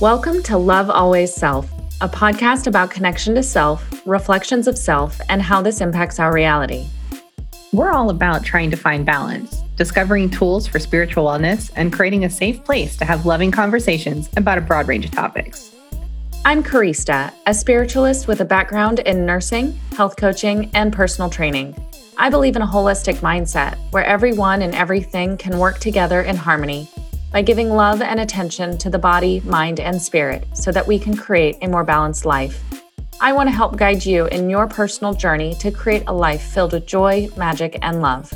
Welcome to Love Always Self, a podcast about connection to self, reflections of self, and how this impacts our reality. We're all about trying to find balance, discovering tools for spiritual wellness, and creating a safe place to have loving conversations about a broad range of topics. I'm Karista, a spiritualist with a background in nursing, health coaching, and personal training. I believe in a holistic mindset where everyone and everything can work together in harmony by giving love and attention to the body, mind, and spirit so that we can create a more balanced life. I want to help guide you in your personal journey to create a life filled with joy, magic, and love.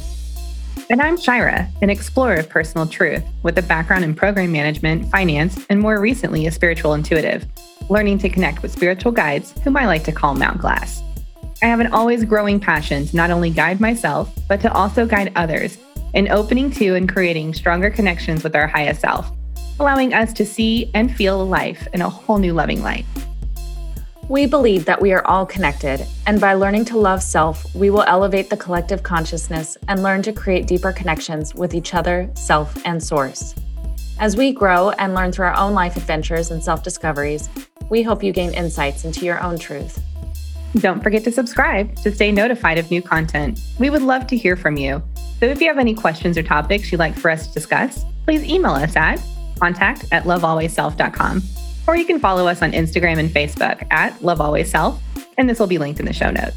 And I'm Shira, an explorer of personal truth with a background in program management, finance, and more recently, a spiritual intuitive, learning to connect with spiritual guides whom I like to call Mount Glass. I have an always growing passion to not only guide myself, but to also guide others in opening to and creating stronger connections with our highest self, allowing us to see and feel life in a whole new loving light. We believe that we are all connected, and by learning to love self, we will elevate the collective consciousness and learn to create deeper connections with each other, self, and source. As we grow and learn through our own life adventures and self discoveries, we hope you gain insights into your own truth. Don't forget to subscribe to stay notified of new content. We would love to hear from you. So if you have any questions or topics you'd like for us to discuss, please email us at contact at lovealwaysself.com. Or you can follow us on Instagram and Facebook at lovealwaysself, and this will be linked in the show notes.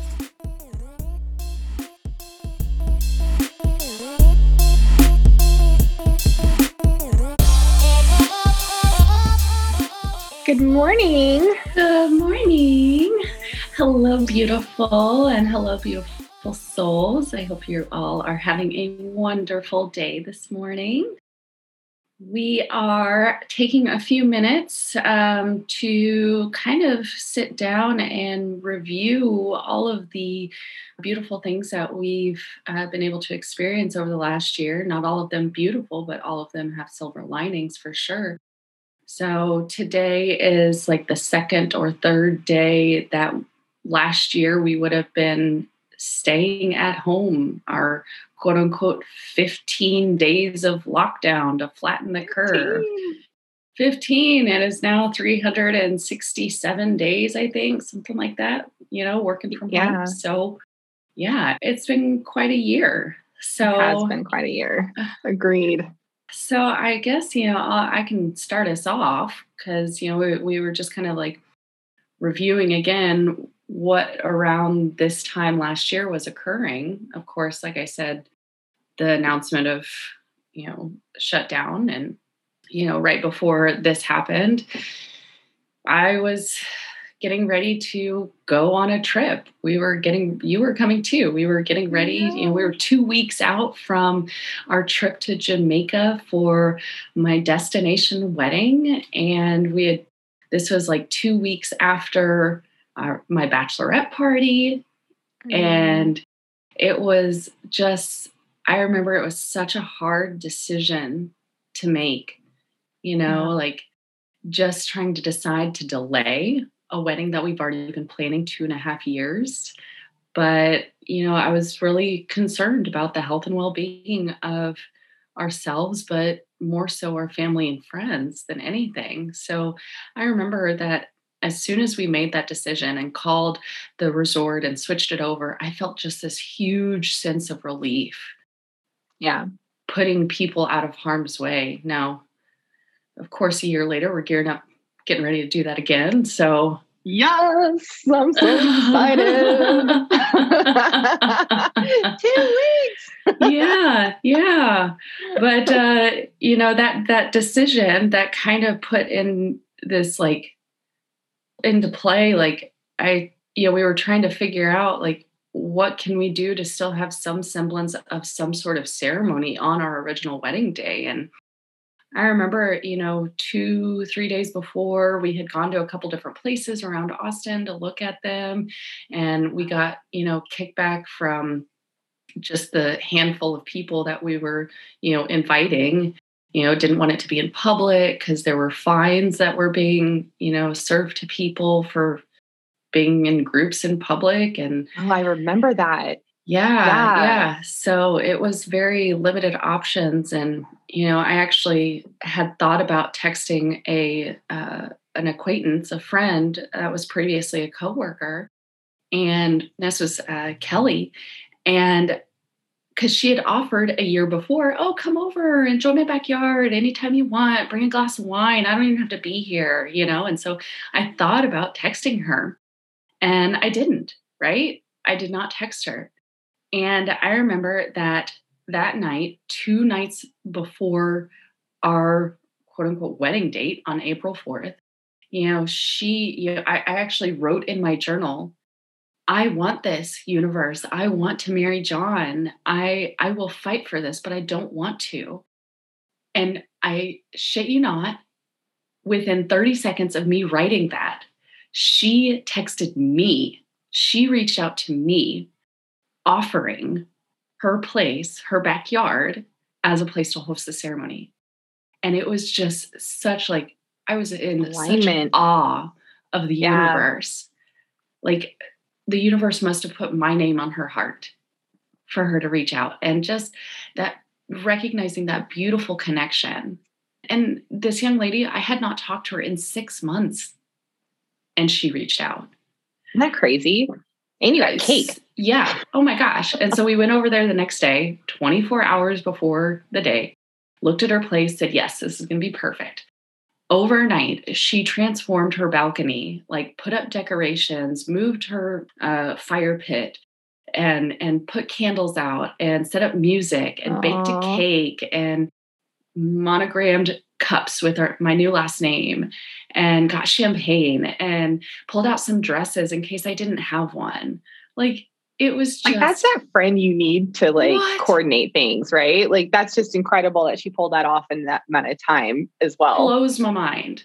Good morning. Good morning. Hello, beautiful, and hello, beautiful souls. I hope you all are having a wonderful day this morning. We are taking a few minutes um, to kind of sit down and review all of the beautiful things that we've uh, been able to experience over the last year. Not all of them beautiful, but all of them have silver linings for sure. So today is like the second or third day that last year we would have been staying at home, our quote unquote 15 days of lockdown to flatten the curve. 15 and is now 367 days, I think, something like that, you know, working from yeah. home. So, yeah, it's been quite a year. So, it has been quite a year. Agreed. So I guess, you know, I can start us off because, you know, we, we were just kind of like reviewing again what around this time last year was occurring. Of course, like I said, the announcement of, you know, shutdown and, you know, right before this happened, I was getting ready to go on a trip. We were getting, you were coming too. We were getting ready. You know, we were two weeks out from our trip to Jamaica for my destination wedding. And we had, this was like two weeks after our, my bachelorette party. Mm. And it was just, I remember it was such a hard decision to make, you know, yeah. like just trying to decide to delay a wedding that we've already been planning two and a half years. But, you know, I was really concerned about the health and well being of ourselves, but more so our family and friends than anything. So I remember that as soon as we made that decision and called the resort and switched it over, I felt just this huge sense of relief. Yeah. Putting people out of harm's way. Now, of course, a year later, we're gearing up, getting ready to do that again. So, yes, I'm so excited. Two weeks. yeah, yeah. But, uh, you know, that, that decision that kind of put in this like into play like i you know we were trying to figure out like what can we do to still have some semblance of some sort of ceremony on our original wedding day? And i remember you know two three days before we had gone to a couple different places around austin to look at them and we got you know kickback from just the handful of people that we were you know inviting you know didn't want it to be in public because there were fines that were being you know served to people for being in groups in public and oh i remember that Yeah, yeah, yeah. So it was very limited options, and you know, I actually had thought about texting a uh, an acquaintance, a friend that was previously a coworker, and this was uh, Kelly, and because she had offered a year before, oh, come over, enjoy my backyard anytime you want, bring a glass of wine. I don't even have to be here, you know? And so I thought about texting her and I didn't, right? I did not text her. And I remember that that night, two nights before our quote unquote wedding date on April 4th, you know, she, you know, I, I actually wrote in my journal I want this universe. I want to marry John. I I will fight for this, but I don't want to. And I shit you not, within 30 seconds of me writing that, she texted me. She reached out to me offering her place, her backyard as a place to host the ceremony. And it was just such like I was in Alignment. such awe of the yeah. universe. Like the universe must have put my name on her heart for her to reach out. And just that recognizing that beautiful connection. And this young lady i had not talked to her in six months and she reached out. Isn't that crazy? And you got cake. Yeah. Oh my gosh. And so we went over there the next day 24 hours before the day looked at her place said yes this is going to be perfect overnight she transformed her balcony like put up decorations moved her uh, fire pit and and put candles out and set up music and Aww. baked a cake and monogrammed cups with our, my new last name and got champagne and pulled out some dresses in case I didn't have one. Like it was just, like that's that friend you need to like what? coordinate things, right? Like that's just incredible that she pulled that off in that amount of time as well. Blows my mind.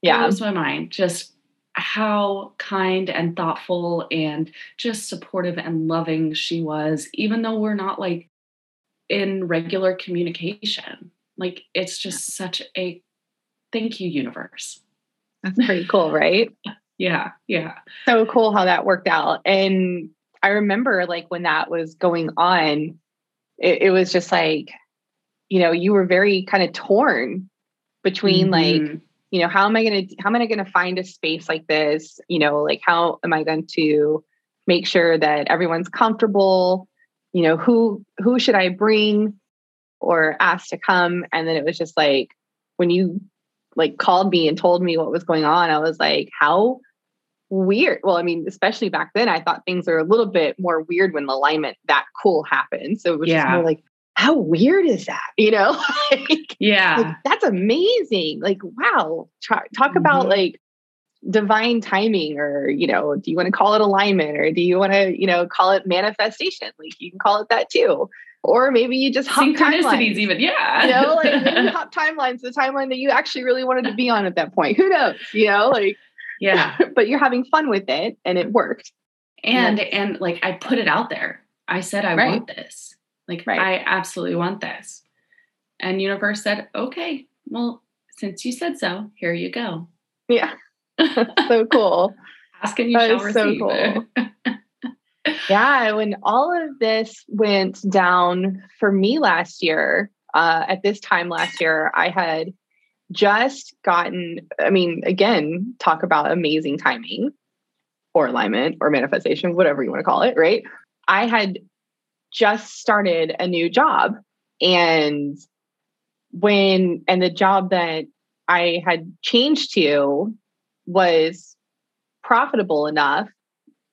Yeah. Blows my mind. Just how kind and thoughtful and just supportive and loving she was, even though we're not like in regular communication. Like it's just such a thank you, universe. That's pretty cool, right? yeah, yeah. So cool how that worked out. And I remember like when that was going on, it, it was just like, you know, you were very kind of torn between mm-hmm. like, you know, how am I going to, how am I going to find a space like this? You know, like how am I going to make sure that everyone's comfortable? You know, who, who should I bring or ask to come? And then it was just like, when you like called me and told me what was going on, I was like, how weird. Well, I mean, especially back then, I thought things are a little bit more weird when alignment that cool happened. So it was yeah. just more like, how weird is that? You know? like, yeah. Like, that's amazing. Like, wow. Talk, talk mm-hmm. about like divine timing or, you know, do you want to call it alignment or do you want to, you know, call it manifestation? Like you can call it that too. Or maybe you just hop synchronicities, even yeah. You know, like maybe hop timelines, the timeline that you actually really wanted to be on at that point. Who knows? You know, like yeah. but you're having fun with it and it worked. And yes. and like I put it out there. I said I right. want this. Like right. I absolutely want this. And universe said, "Okay, well, since you said so, here you go." Yeah. so cool. Ask and you that shall receive. So cool. yeah, when all of this went down for me last year, uh, at this time last year, I had just gotten, I mean, again, talk about amazing timing or alignment or manifestation, whatever you want to call it, right? I had just started a new job and when and the job that I had changed to was profitable enough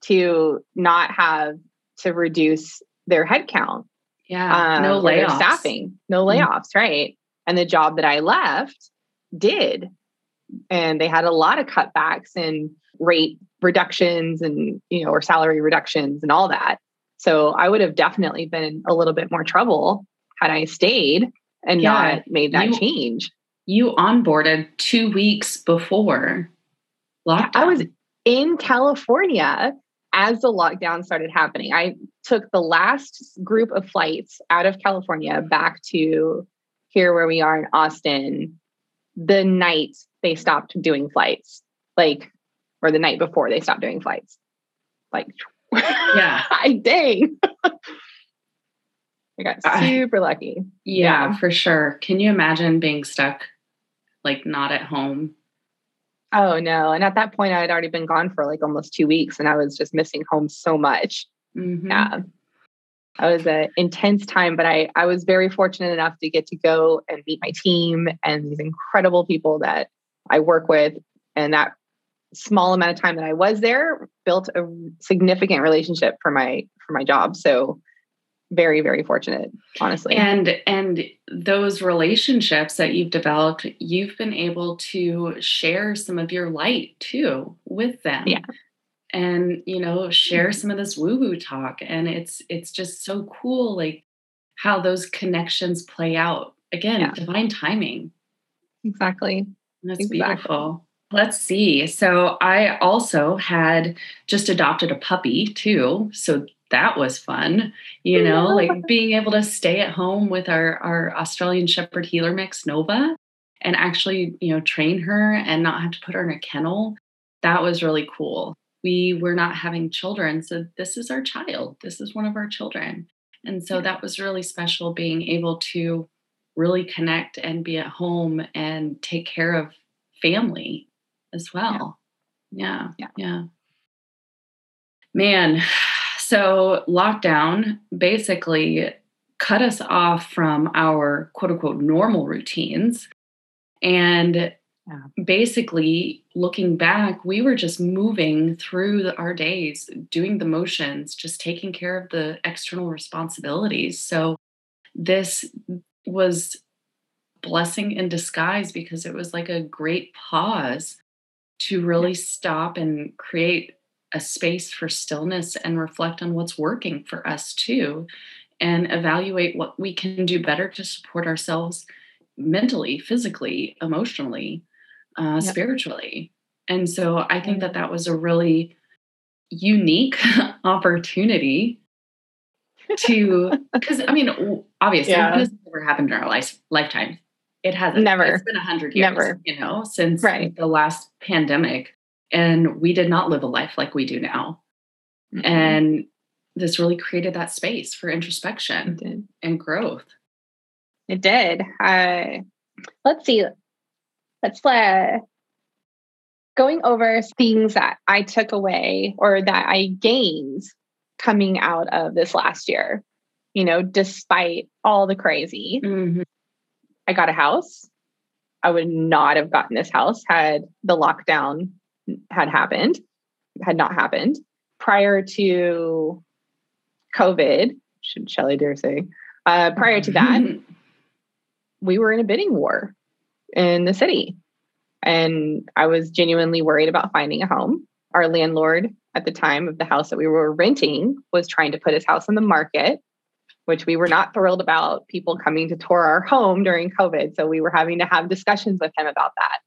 to not have to reduce their headcount. Yeah, um, no layoffs. Staffing, no mm. layoffs, mm-hmm. right? And the job that I left did. And they had a lot of cutbacks and rate reductions and, you know, or salary reductions and all that. So I would have definitely been in a little bit more trouble had I stayed and yeah, not made that you, change. You onboarded two weeks before lockdown. I was in California as the lockdown started happening. I took the last group of flights out of California back to here where we are in Austin the night they stopped doing flights, like, or the night before they stopped doing flights, like Yeah. I dang. I got super lucky. Yeah, yeah, for sure. Can you imagine being stuck like not at home? Oh no. And at that point I had already been gone for like almost two weeks and I was just missing home so much. Mm-hmm. Yeah. It was an intense time, but I, I was very fortunate enough to get to go and meet my team and these incredible people that I work with. And that small amount of time that I was there built a significant relationship for my for my job. So very very fortunate honestly and and those relationships that you've developed you've been able to share some of your light too with them yeah and you know share mm. some of this woo woo talk and it's it's just so cool like how those connections play out again yeah. divine timing exactly that's exactly. beautiful Let's see. So I also had just adopted a puppy too. So that was fun, you know, like being able to stay at home with our, our Australian Shepherd heeler mix, Nova, and actually, you know, train her and not have to put her in a kennel. That was really cool. We were not having children. So this is our child. This is one of our children. And so that was really special being able to really connect and be at home and take care of family as well. Yeah. Yeah. yeah. Man, so, lockdown basically cut us off from our quote unquote normal routines. And yeah. Basically, looking back, we were just moving through the, our days, doing the motions, just taking care of the external responsibilities. So, this was blessing in disguise because it was like a great pause to really stop and create a space for stillness and reflect on what's working for us too and evaluate what we can do better to support ourselves mentally physically emotionally uh, yep. spiritually and so i think that that was a really unique opportunity to because i mean obviously yeah. this never happened in our life, lifetime it hasn't never it's been a hundred years never you know since right. the last pandemic and we did not live a life like we do now. Mm-hmm. And this really created that space for introspection and growth. It did. Uh, let's see. Let's uh, going over things that I took away or that I gained coming out of this last year. You know, despite all the crazy, mm-hmm. I got a house. I would not have gotten this house had the lockdown had happened, had not happened prior to COVID. Should Shelley dare say? Uh, prior to that, we were in a bidding war in the city, and I was genuinely worried about finding a home. Our landlord at the time of the house that we were renting was trying to put his house on the market, which we were not thrilled about people coming to tour our home during COVID. So we were having to have discussions with him about that.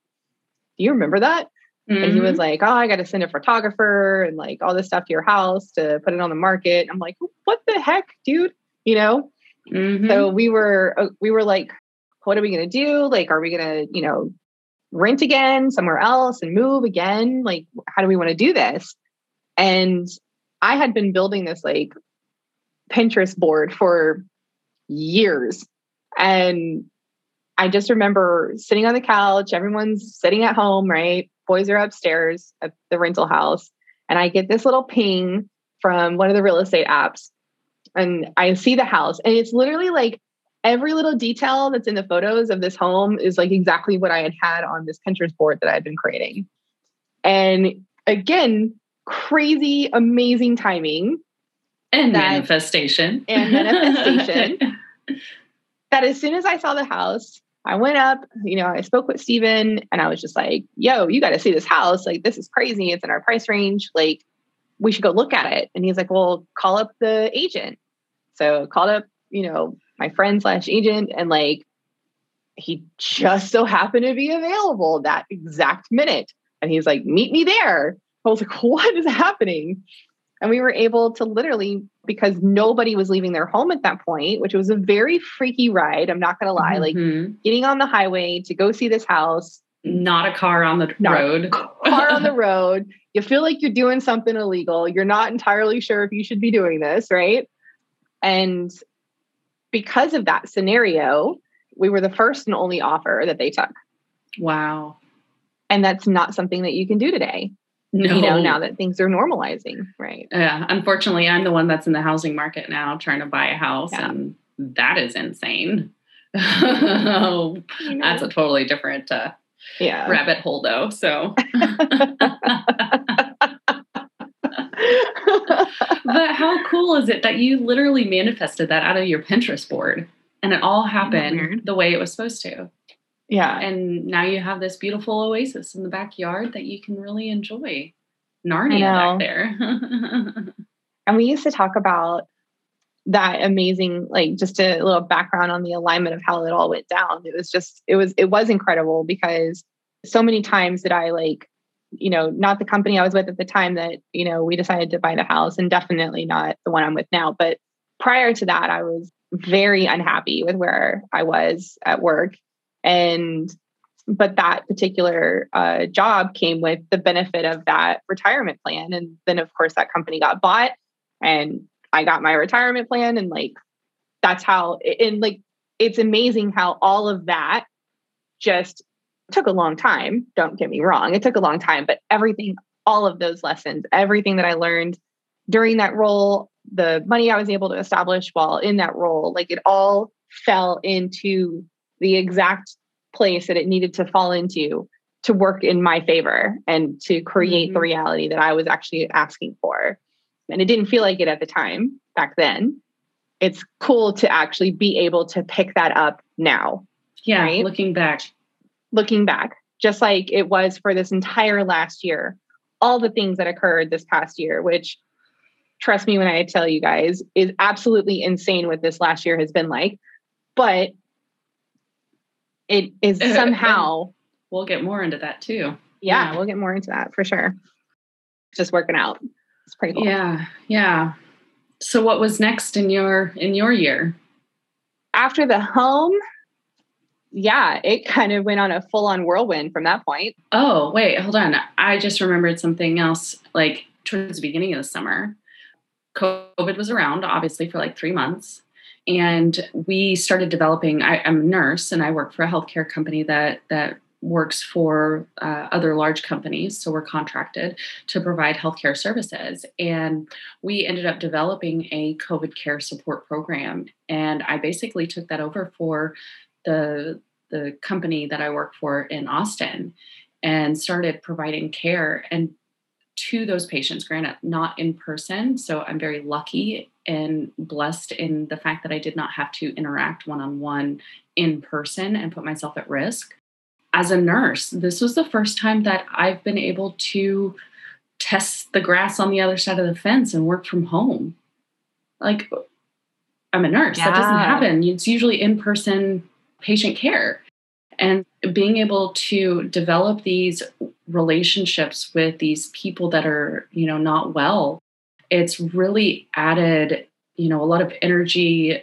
Do you remember that? Mm-hmm. And he was mm-hmm. like, Oh, I got to send a photographer and like all this stuff to your house to put it on the market. I'm like, What the heck, dude? You know? Mm-hmm. So we were, uh, we were like, What are we going to do? Like, are we going to, you know, rent again somewhere else and move again? Like, how do we want to do this? And I had been building this like Pinterest board for years. And I just remember sitting on the couch, everyone's sitting at home, right? boys are upstairs at the rental house and I get this little ping from one of the real estate apps and I see the house and it's literally like every little detail that's in the photos of this home is like exactly what I had had on this Pinterest board that I'd been creating. And again, crazy, amazing timing and that, manifestation. And manifestation. that as soon as I saw the house, I went up, you know, I spoke with Steven and I was just like, yo, you got to see this house. Like, this is crazy. It's in our price range. Like, we should go look at it. And he's like, well, call up the agent. So called up, you know, my friend slash agent and like, he just so happened to be available that exact minute. And he's like, meet me there. I was like, what is happening? And we were able to literally, because nobody was leaving their home at that point, which was a very freaky ride. I'm not going to lie. Mm-hmm. Like getting on the highway to go see this house. Not a car on the road. car on the road. you feel like you're doing something illegal. You're not entirely sure if you should be doing this, right? And because of that scenario, we were the first and only offer that they took. Wow. And that's not something that you can do today. No. You know, now that things are normalizing, right? Yeah. Unfortunately, I'm the one that's in the housing market now trying to buy a house, yeah. and that is insane. that's a totally different uh, yeah. rabbit hole, though. So. but how cool is it that you literally manifested that out of your Pinterest board and it all happened the way it was supposed to? Yeah. And now you have this beautiful oasis in the backyard that you can really enjoy. Narnia back there. and we used to talk about that amazing, like just a little background on the alignment of how it all went down. It was just, it was, it was incredible because so many times that I like you know, not the company I was with at the time that, you know, we decided to buy the house and definitely not the one I'm with now. But prior to that, I was very unhappy with where I was at work. And, but that particular uh, job came with the benefit of that retirement plan. And then, of course, that company got bought and I got my retirement plan. And like, that's how, and like, it's amazing how all of that just took a long time. Don't get me wrong. It took a long time, but everything, all of those lessons, everything that I learned during that role, the money I was able to establish while in that role, like it all fell into the exact place that it needed to fall into to work in my favor and to create mm-hmm. the reality that I was actually asking for. And it didn't feel like it at the time back then. It's cool to actually be able to pick that up now. Yeah, right? looking back looking back, just like it was for this entire last year, all the things that occurred this past year, which trust me when I tell you guys is absolutely insane what this last year has been like. But it is somehow. we'll get more into that too. Yeah, yeah, we'll get more into that for sure. Just working out. It's pretty cool. Yeah. Yeah. So what was next in your in your year? After the home, yeah, it kind of went on a full on whirlwind from that point. Oh, wait, hold on. I just remembered something else. Like towards the beginning of the summer, COVID was around, obviously, for like three months. And we started developing. I, am a nurse and I work for a healthcare company that that works for uh, other large companies. So we're contracted to provide healthcare services. And we ended up developing a COVID care support program. And I basically took that over for the the company that I work for in Austin and started providing care and to those patients granted not in person. So i'm very lucky and blessed in the fact that i did not have to interact one-on-one in person and put myself at risk. As a nurse this was the first time that i've been able to test the grass on the other side of the fence and work from home. Like i'm a nurse. Yeah. that doesn't happen. It's usually in person patient care and being able to develop these relationships with these people that are you know not well it's really added you know a lot of energy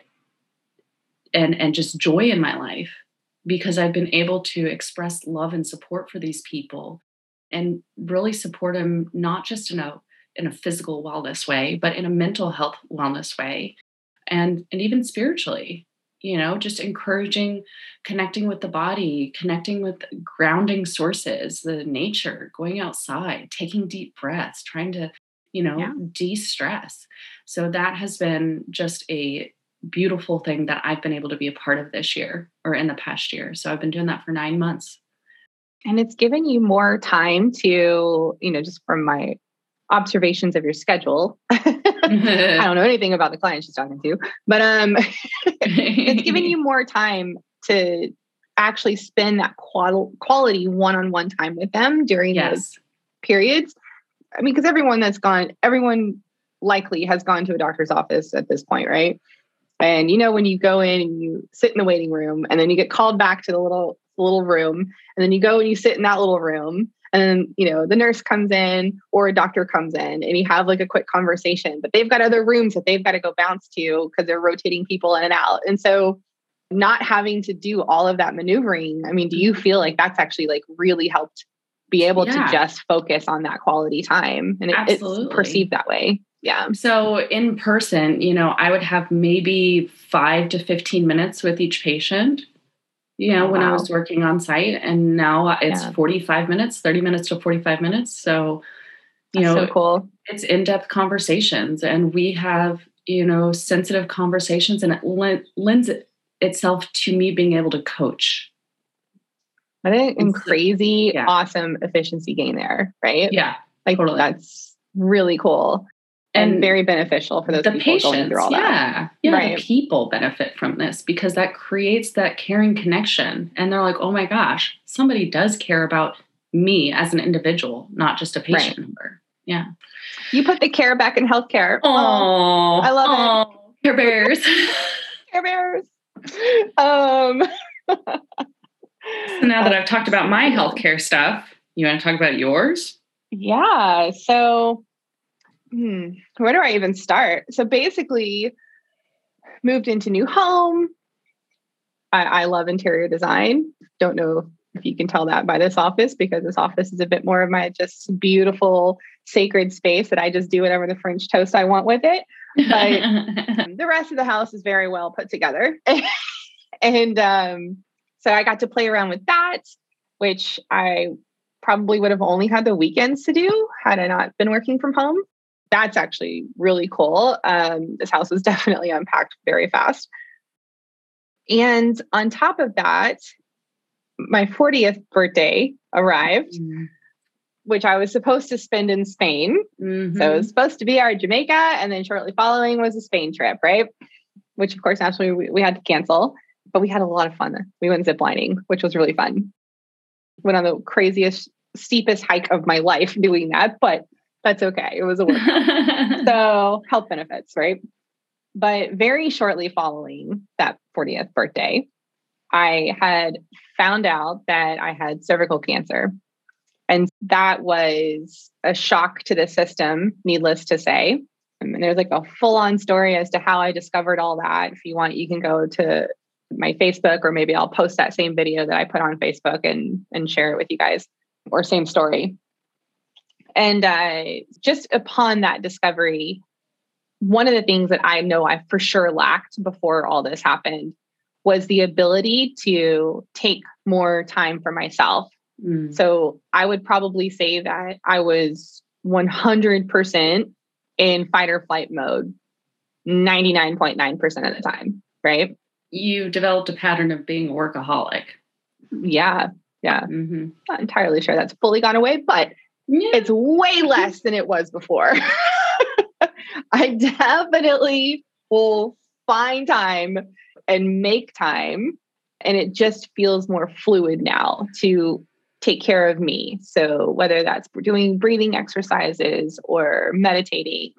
and and just joy in my life because i've been able to express love and support for these people and really support them not just in a in a physical wellness way but in a mental health wellness way and and even spiritually you know just encouraging connecting with the body connecting with grounding sources the nature going outside taking deep breaths trying to you know yeah. de-stress so that has been just a beautiful thing that i've been able to be a part of this year or in the past year so i've been doing that for nine months and it's given you more time to you know just from my observations of your schedule. I don't know anything about the client she's talking to, but um, it's giving you more time to actually spend that qual- quality one-on-one time with them during yes. those periods. I mean, because everyone that's gone, everyone likely has gone to a doctor's office at this point, right? And you know, when you go in and you sit in the waiting room, and then you get called back to the little little room, and then you go and you sit in that little room, and you know the nurse comes in or a doctor comes in and you have like a quick conversation but they've got other rooms that they've got to go bounce to because they're rotating people in and out. And so not having to do all of that maneuvering i mean do you feel like that's actually like really helped be able Yeah. to just focus on that quality time? And it, it's perceived that way. Yeah. So in person, you know, I would have maybe five to 15 minutes with each patient, you know, Oh, when I was working on site. And now it's Yeah. 45 minutes, 30 minutes to 45 minutes. So, you That's know, so cool it's in depth conversations and we have, you know, sensitive conversations and it len- lends itself to me being able to coach. what a And crazy yeah. awesome efficiency gain there right Yeah. like totally. that's really cool and, And very beneficial for those the patients, through all that yeah, yeah, Right. the people benefit from this because that creates that caring connection, and they're like, "Oh my gosh, somebody does care about me as an individual, not just a patient number." Yeah. you put the care back in healthcare Oh, I love it. Care Bears. care bears um so now that I've talked about my healthcare stuff, you want to talk about yours? Yeah. So, hmm, where do I even start? So, basically, moved into new home. I, I love interior design. Don't know if you can tell that by this office because this office is a bit more of my just beautiful, sacred space that I just do whatever the French toast I want with it. Um, the rest of the house is very well put together. and um, so I got to play around with that, which I probably would have only had the weekends to do had I not been working from home. That's actually really cool. Um, this house was definitely unpacked very fast. And on top of that, my 40th birthday arrived, which I was supposed to spend in Spain. Mhm. So it was supposed to be our Jamaica, and then shortly following was a Spain trip, right? Which, of course, naturally we, we had to cancel, but we had a lot of fun. We went ziplining, which was really fun. Went on the craziest, steepest hike of my life doing that, but that's okay. It was a work. so health benefits, right? But very shortly following that 40th birthday, I had found out that I had cervical cancer. And that was a shock to the system, needless to say. And there's like a full on story as to how I discovered all that. If you want, you can go to my Facebook, or maybe I'll post that same video that I put on Facebook and, and share it with you guys, or same story. And uh, just upon that discovery, one of the things that I know I for sure lacked before all this happened was the ability to take more time for myself. Mm. So I would probably say that I was 100% in fight or flight mode 99.9% of the time, right? you developed a pattern of being a workaholic. Yeah. Yeah. Mhm. Not entirely sure that's fully gone away, but Yeah. it's way less than it was before. I definitely will find time and make time. And it just feels more fluid now to take care of me. So, whether that's doing breathing exercises or meditating,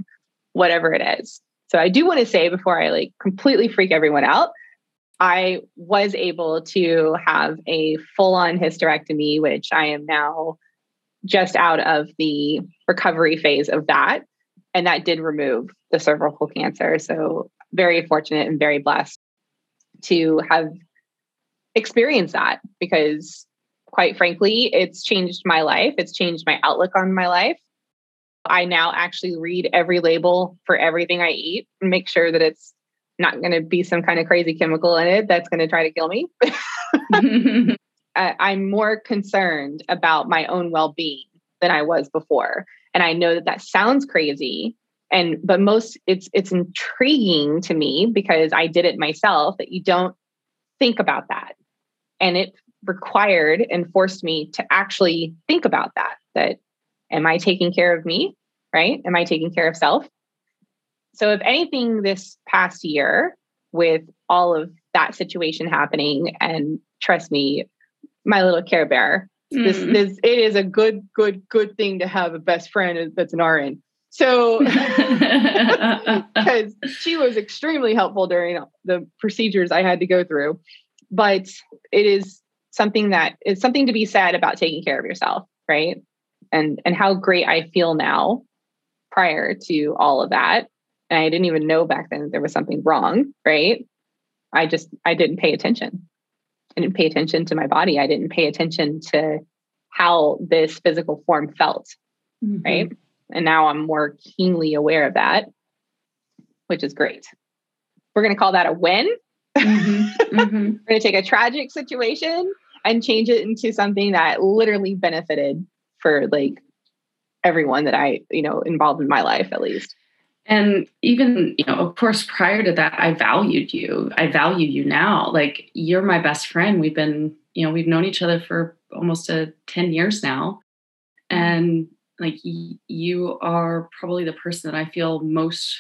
whatever it is. So, I do want to say before I like completely freak everyone out, I was able to have a full on hysterectomy, which I am now just out of the recovery phase of that. And that did remove the cervical cancer. So, very fortunate and very blessed to have experienced that because, quite frankly, it's changed my life. It's changed my outlook on my life. I now actually read every label for everything I eat and make sure that it's not going to be some kind of crazy chemical in it that's going to try to kill me. I, I'm more concerned about my own well-being than I was before. And I know that that sounds crazy and but most it's it's intriguing to me because I did it myself that you don't think about that. And it required and forced me to actually think about that that am I taking care of me, right? Am I taking care of self? So if anything this past year with all of that situation happening and trust me my little care bear this Mm. this it is a good good good thing to have a best friend that's an RN. So because she was extremely helpful during the procedures I had to go through. But it is something that is something to be said about taking care of yourself, right? And and how great I feel now prior to all of that. And I didn't even know back then that there was something wrong, right? I just I didn't pay attention. I didn't pay attention to my body. I didn't pay attention to how this physical form felt. Mm-hmm. Right. And now I'm more keenly aware of that, which is great. We're going to call that a win. Mm-hmm. Mm-hmm. We're going to take a tragic situation and change it into something that literally benefited for like everyone that I, you know, involved in my life at least. And even, you know, of course, prior to that, I valued you. I value you now. Like, you're my best friend. We've been, you know, we've known each other for almost a 10 years now. And like, y- you are probably the person that I feel most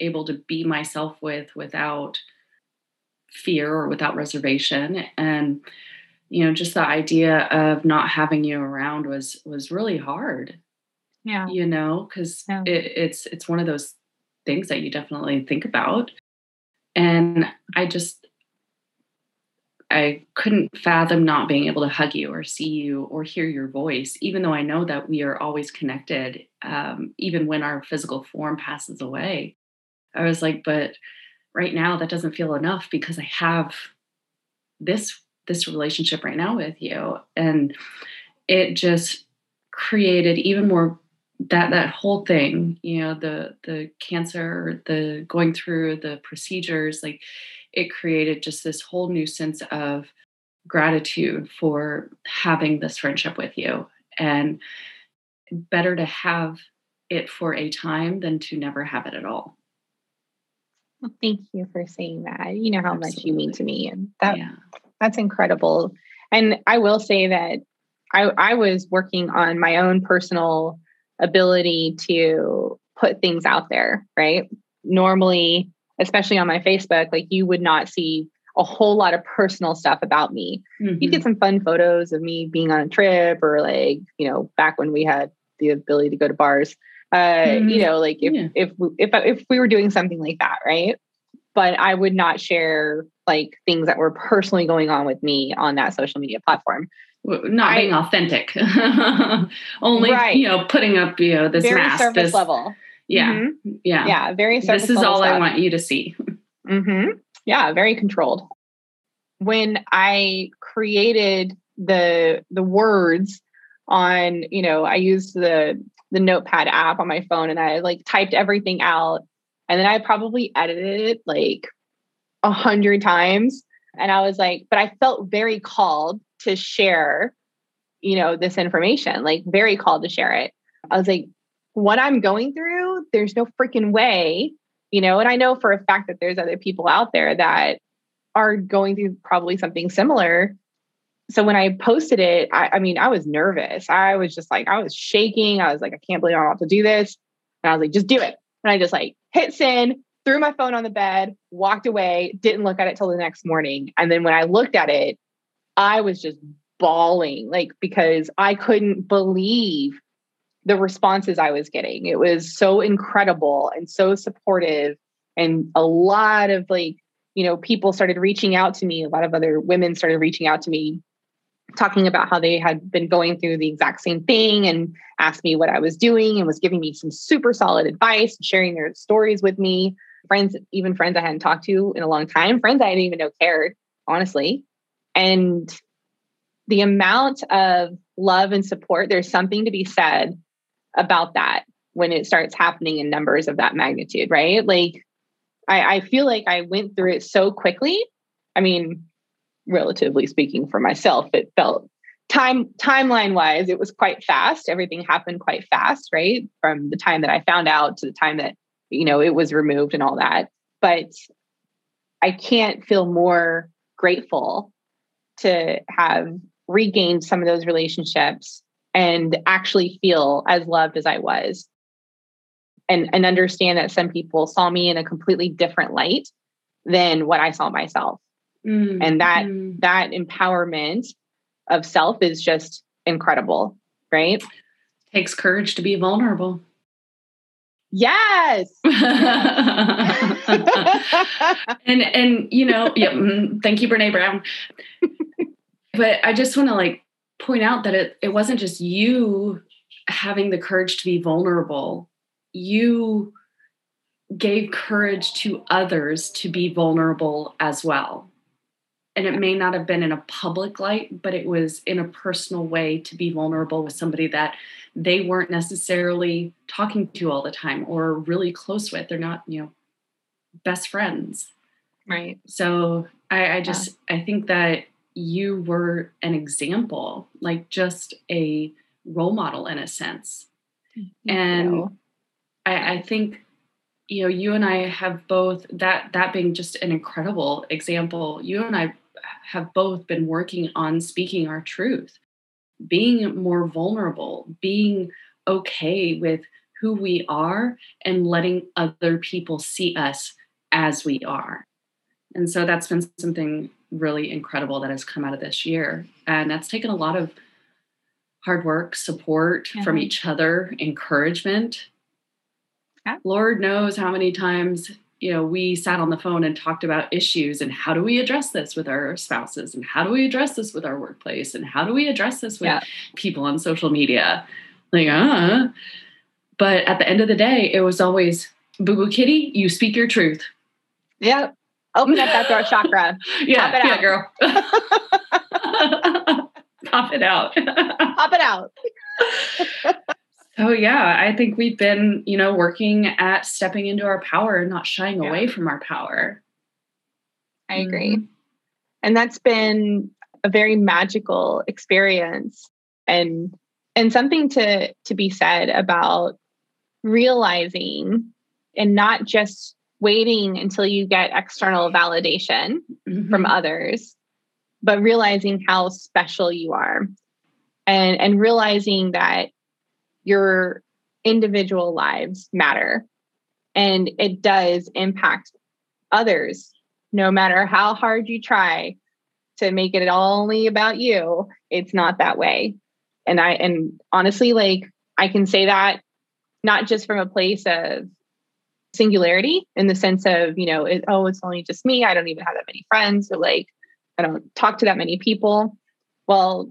able to be myself with without fear or without reservation. And, you know, just the idea of not having you around was was really hard yeah you know because yeah. it, it's it's one of those things that you definitely think about. And I just, I couldn't fathom not being able to hug you or see you or hear your voice, even though I know that we are always connected, um, even when our physical form passes away. I was like, but right now that doesn't feel enough because I have this this relationship right now with you and it just created even more that that whole thing you know the the cancer the going through the procedures like it created just this whole new sense of gratitude for having this friendship with you and better to have it for a time than to never have it at all well, thank you for saying that you know how Absolutely. much you mean to me and that yeah. that's incredible and i will say that I, I was working on my own personal ability to put things out there, right? Normally, especially on my Facebook, like you would not see a whole lot of personal stuff about me. Mm-hmm. You get some fun photos of me being on a trip or like, you know, back when we had the ability to go to bars. Uh, mm-hmm. you know, like if yeah. if if if we were doing something like that, right? But I would not share like things that were personally going on with me on that social media platform not I, being authentic only right. you know putting up you know this very mask surface this, level yeah mm-hmm. yeah yeah very this is all stuff. i want you to see mm-hmm. yeah very controlled when i created the the words on you know i used the the notepad app on my phone and i like typed everything out and then i probably edited it like a hundred times and i was like but i felt very called to share, you know, this information, like very called to share it. I was like, what I'm going through, there's no freaking way, you know, and I know for a fact that there's other people out there that are going through probably something similar. So when I posted it, I, I mean, I was nervous. I was just like, I was shaking. I was like, I can't believe I'm about to do this. And I was like, just do it. And I just like hit send, threw my phone on the bed, walked away, didn't look at it till the next morning. And then when I looked at it, I was just bawling, like, because I couldn't believe the responses I was getting. It was so incredible and so supportive. And a lot of like, you know, people started reaching out to me. A lot of other women started reaching out to me, talking about how they had been going through the exact same thing and asked me what I was doing and was giving me some super solid advice, sharing their stories with me. Friends, even friends I hadn't talked to in a long time, friends I didn't even know cared, honestly. And the amount of love and support, there's something to be said about that when it starts happening in numbers of that magnitude, right? Like, I, I feel like I went through it so quickly. I mean, relatively speaking for myself, it felt time timeline wise, it was quite fast. Everything happened quite fast, right? From the time that I found out to the time that, you know, it was removed and all that. But I can't feel more grateful to have regained some of those relationships and actually feel as loved as I was. And, and understand that some people saw me in a completely different light than what I saw myself. Mm, and that mm. that empowerment of self is just incredible, right? Takes courage to be vulnerable. Yes. and and you know, yeah, mm, thank you, Brene Brown. But I just want to like point out that it, it wasn't just you having the courage to be vulnerable. You gave courage to others to be vulnerable as well. and it may not have been in a public light, but it was in a personal way to be vulnerable with somebody that they weren't necessarily talking to all the time or really close with. They're not, you know, best friends. Right. So I, I just yeah. I think that you were an example, like just a role model in a sense. and I, I think you know you and i have both that that being just an incredible example you and i have both been working on speaking our truth being more vulnerable being okay with who we are and letting other people see us as we are and so that's been something really incredible that has come out of this year and that's taken a lot of hard work support mm-hmm. from each other encouragement yeah. Lord knows how many times you know we sat on the phone and talked about issues and how do we address this with our spouses and how do we address this with our workplace and how do we address this with yeah. people on social media like uh but at the end of the day it was always boo boo kitty you speak your truth yeah open up that throat chakra yeah Pop it yeah girl pop it out pop it out so yeah, I think we've been, you know, working at stepping into our power and not shying yeah. away from our power. I agree. Mm-hmm. And that's been a very magical experience and and something to to be said about realizing and not just waiting until you get external validation mm-hmm. from others but realizing how special you are and and realizing that your individual lives matter and it does impact others no matter how hard you try to make it all only about you it's not that way and i and honestly like i can say that not just from a place of singularity in the sense of you know it, oh it's only just me i don't even have that many friends or like i don't talk to that many people well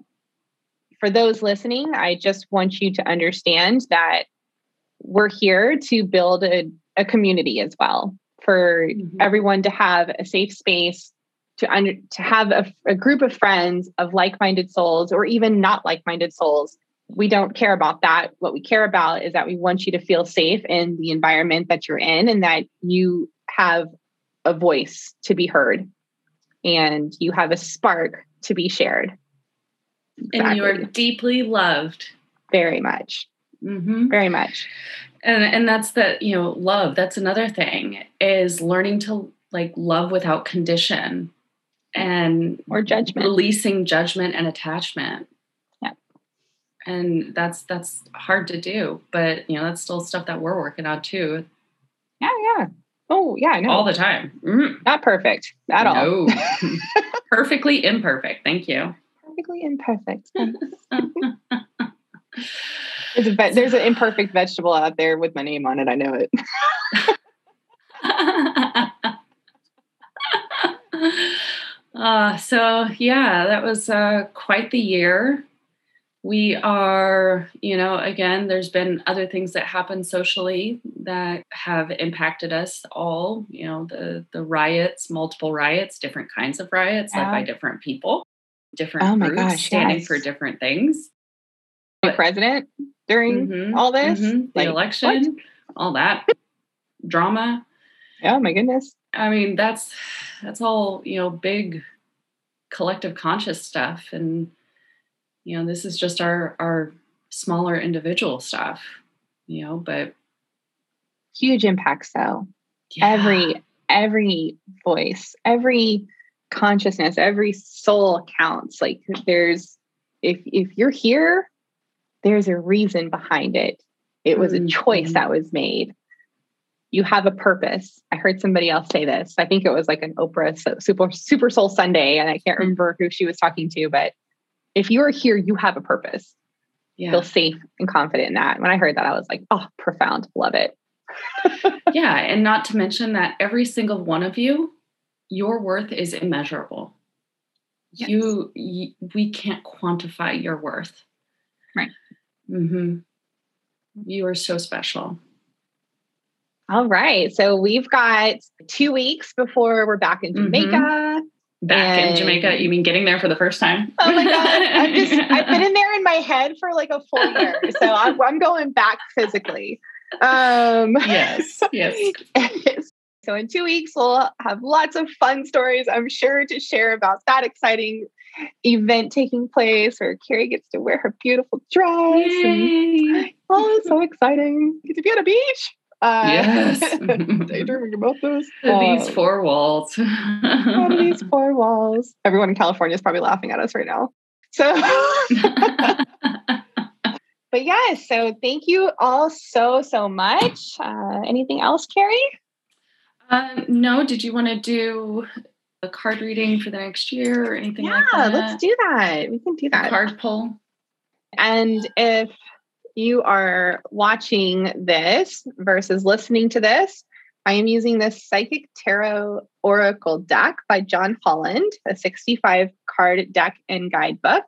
for those listening, I just want you to understand that we're here to build a, a community as well for mm-hmm. everyone to have a safe space to under, to have a, a group of friends of like-minded souls or even not like-minded souls we don't care about that what we care about is that we want you to feel safe in the environment that you're in and that you have a voice to be heard and you have a spark to be shared Exactly. And you are deeply loved. Very much. Mm-hmm. Very much. And and that's the, you know, love. That's another thing is learning to like love without condition and or judgment. Releasing judgment and attachment. And that's that's hard to do, but you know, that's still stuff that we're working on too. Yeah, yeah. Oh, yeah, I know. All the time. Mm-hmm. Not perfect at all. No. Perfectly imperfect. Thank you perfectly imperfect. there's, a ve- there's an imperfect vegetable out there with my name on it. I know it. uh, so yeah, that was uh, quite the year. We are, you know, again, there's been other things that happen socially that have impacted us all. You know, the the riots, multiple riots, different kinds of riots, yeah. led by different people different oh groups gosh, standing yes. for different things. The president during mm-hmm, all this, mm-hmm, the election, what? all that drama. Oh my goodness! I mean, that's that's all you know, big collective conscious stuff, and you know, this is just our our smaller individual stuff, you know, but huge impacts though. Yeah. Every every voice, every consciousness every soul counts like there's if if you're here there's a reason behind it it was a choice mm-hmm. that was made you have a purpose i heard somebody else say this i think it was like an oprah super super soul sunday and i can't mm. remember who she was talking to but if you are here you have a purpose yeah. feel safe and confident in that when i heard that i was like oh profound love it yeah and not to mention that every single one of you your worth is immeasurable. Yes. You, you, we can't quantify your worth. Right. Mm-hmm. You are so special. All right. So we've got two weeks before we're back in Jamaica. Mm-hmm. Back in Jamaica, you mean getting there for the first time? Oh my god, I'm just I've been in there in my head for like a full year, so I'm, I'm going back physically. Um, yes, yes. so in two weeks, we'll have lots of fun stories, I'm sure, to share about that exciting event taking place where Carrie gets to wear her beautiful dress. And, oh, it's so exciting! Get to be on a beach. Uh, yes. daydreaming about this. These um, four walls. these four walls. Everyone in California is probably laughing at us right now. So, but yes, so thank you all so, so much. Uh, anything else, Carrie? Uh, no, did you want to do a card reading for the next year or anything yeah, like that? let's do that. We can do that. A card pull. And if you are watching this versus listening to this, I am using this Psychic Tarot Oracle deck by John Holland, a 65 card deck and guidebook.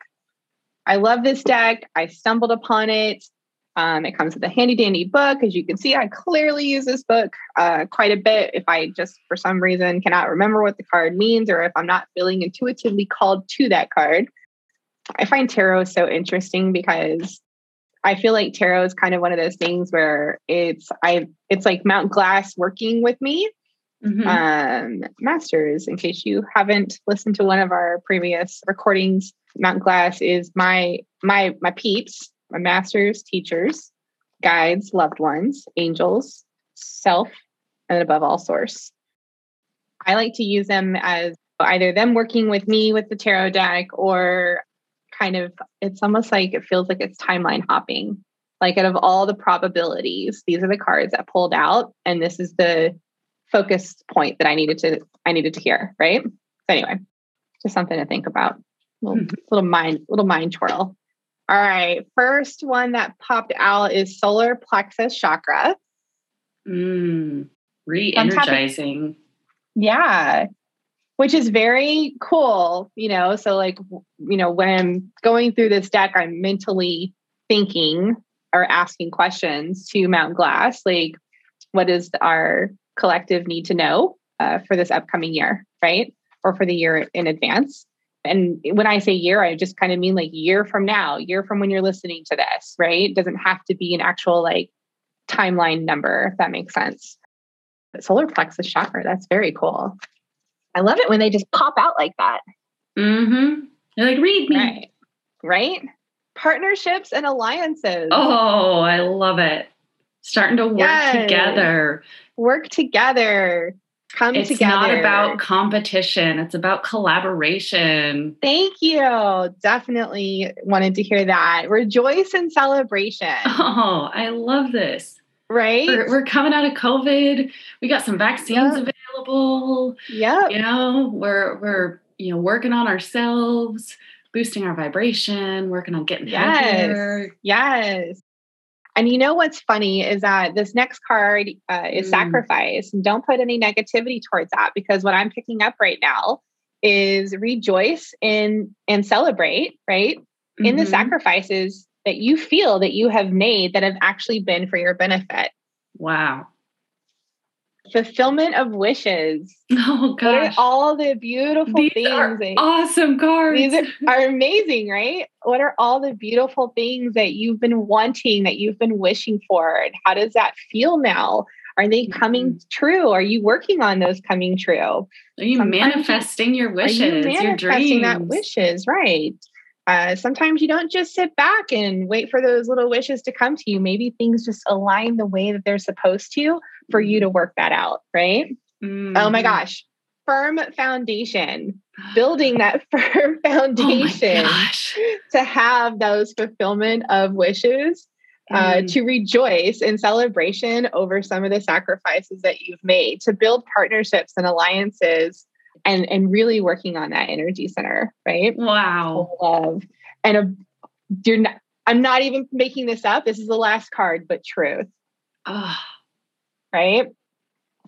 I love this deck. I stumbled upon it. Um, it comes with a handy dandy book. As you can see, I clearly use this book uh, quite a bit if I just, for some reason, cannot remember what the card means or if I'm not feeling intuitively called to that card. I find tarot so interesting because I feel like tarot is kind of one of those things where it's I it's like Mount Glass working with me. Mm-hmm. Um, masters, in case you haven't listened to one of our previous recordings, Mount Glass is my my my peeps, my masters, teachers, guides, loved ones, angels, self, and above all source. I like to use them as either them working with me with the tarot deck or kind of it's almost like it feels like it's timeline hopping. Like out of all the probabilities these are the cards that pulled out and this is the focus point that i needed to i needed to hear right? So anyway just something to think about. Little, mm-hmm. little mind little mind twirl. All right first one that popped out is solar plexus chakra. Mm, re-energizing. Yeah which is very cool, you know. So, like, you know, when I'm going through this deck, I'm mentally thinking or asking questions to Mount Glass, like, what does our collective need to know uh, for this upcoming year, right? Or for the year in advance. And when I say year, I just kind of mean like year from now, year from when you're listening to this, right? It doesn't have to be an actual like timeline number, if that makes sense. Solar plexus chakra, that's very cool. I love it when they just pop out like that. Mm-hmm. You're like, read me. Right. right? Partnerships and alliances. Oh, I love it. Starting to work yes. together. Work together. Come it's together. It's not about competition. It's about collaboration. Thank you. Definitely wanted to hear that. Rejoice in celebration. Oh, I love this right? We're, we're, coming out of COVID. We got some vaccines yep. available. Yeah. You know, we're we're you know working on ourselves, boosting our vibration, working on getting yes. happier. Yes. And you know what's funny is that this next card uh, is mm. sacrifice. And don't put any negativity towards that because what I'm picking up right now is rejoice in and celebrate, right? Mm-hmm. In the mm-hmm. sacrifices that you feel that you have made that have actually been for your benefit. Wow. Fulfillment of wishes. Oh gosh. all the beautiful these things? Are that, awesome cards. These are, are amazing, right? What are all the beautiful things that you've been wanting, that you've been wishing for? And how does that feel now? Are they coming mm-hmm. true? Are you working on those coming true? Are you Sometimes manifesting your wishes, you manifesting your dreams? That wishes, right? Uh, sometimes you don't just sit back and wait for those little wishes to come to you. Maybe things just align the way that they're supposed to for you to work that out, right? Mm. Oh my mm-hmm. gosh. Firm foundation, building that firm oh foundation oh to have those fulfillment of wishes, uh, mm. to rejoice in celebration over some of the sacrifices that you've made, to build partnerships and alliances and and really working on that energy center, right? Wow. Love. And a, you're not I'm not even making this up. This is the last card, but truth. Oh. Right?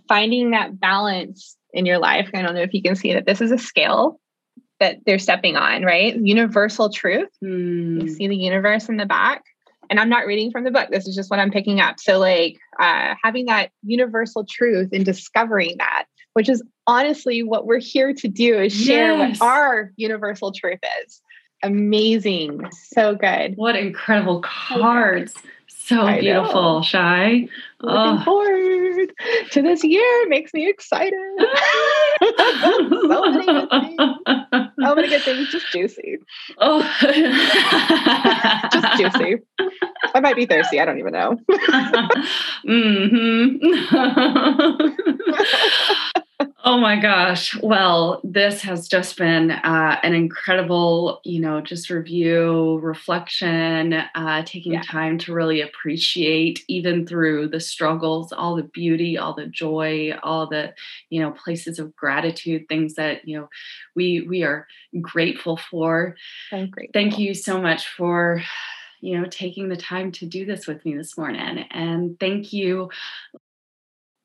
Finding that balance in your life. I don't know if you can see that this is a scale that they're stepping on, right? Universal truth. Mm. You see the universe in the back. And I'm not reading from the book. This is just what I'm picking up. So, like, uh, having that universal truth and discovering that which is honestly what we're here to do is share yes. what our universal truth is. Amazing. So good. What incredible cards. So I beautiful, know. Shy. Looking oh. forward to this year makes me excited. so many good things. How many good things? Just juicy. Oh, just juicy. I might be thirsty. I don't even know. mm-hmm. Oh my gosh. Well, this has just been uh, an incredible, you know, just review, reflection, uh, taking yeah. time to really appreciate, even through the struggles, all the beauty, all the joy, all the, you know, places of gratitude, things that, you know, we we are grateful for. So grateful. Thank you so much for you know taking the time to do this with me this morning and thank you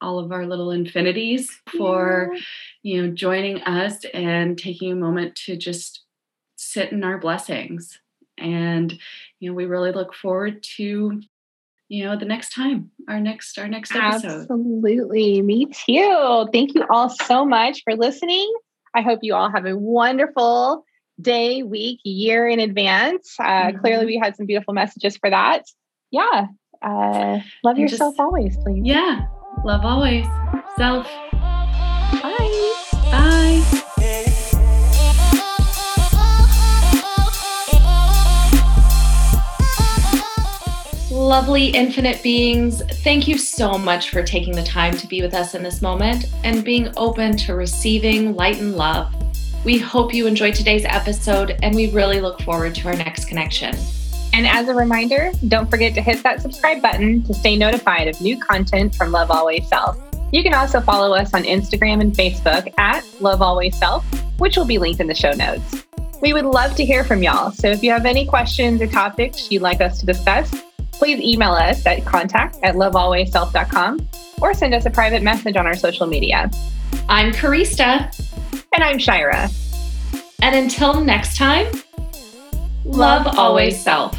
all of our little infinities for yeah. you know joining us and taking a moment to just sit in our blessings. And you know we really look forward to you know the next time our next our next episode. Absolutely. Me too. Thank you all so much for listening. I hope you all have a wonderful day week year in advance. Uh, mm-hmm. clearly we had some beautiful messages for that. Yeah. Uh, love and yourself just, always please. Yeah Love always. Self. Bye. Bye. Lovely infinite beings, thank you so much for taking the time to be with us in this moment and being open to receiving light and love. We hope you enjoyed today's episode and we really look forward to our next connection. And as a reminder, don't forget to hit that subscribe button to stay notified of new content from Love Always Self. You can also follow us on Instagram and Facebook at Love Always Self, which will be linked in the show notes. We would love to hear from y'all. So if you have any questions or topics you'd like us to discuss, please email us at contact at lovealwaysself.com or send us a private message on our social media. I'm Karista. And I'm Shira. And until next time, love, love always self.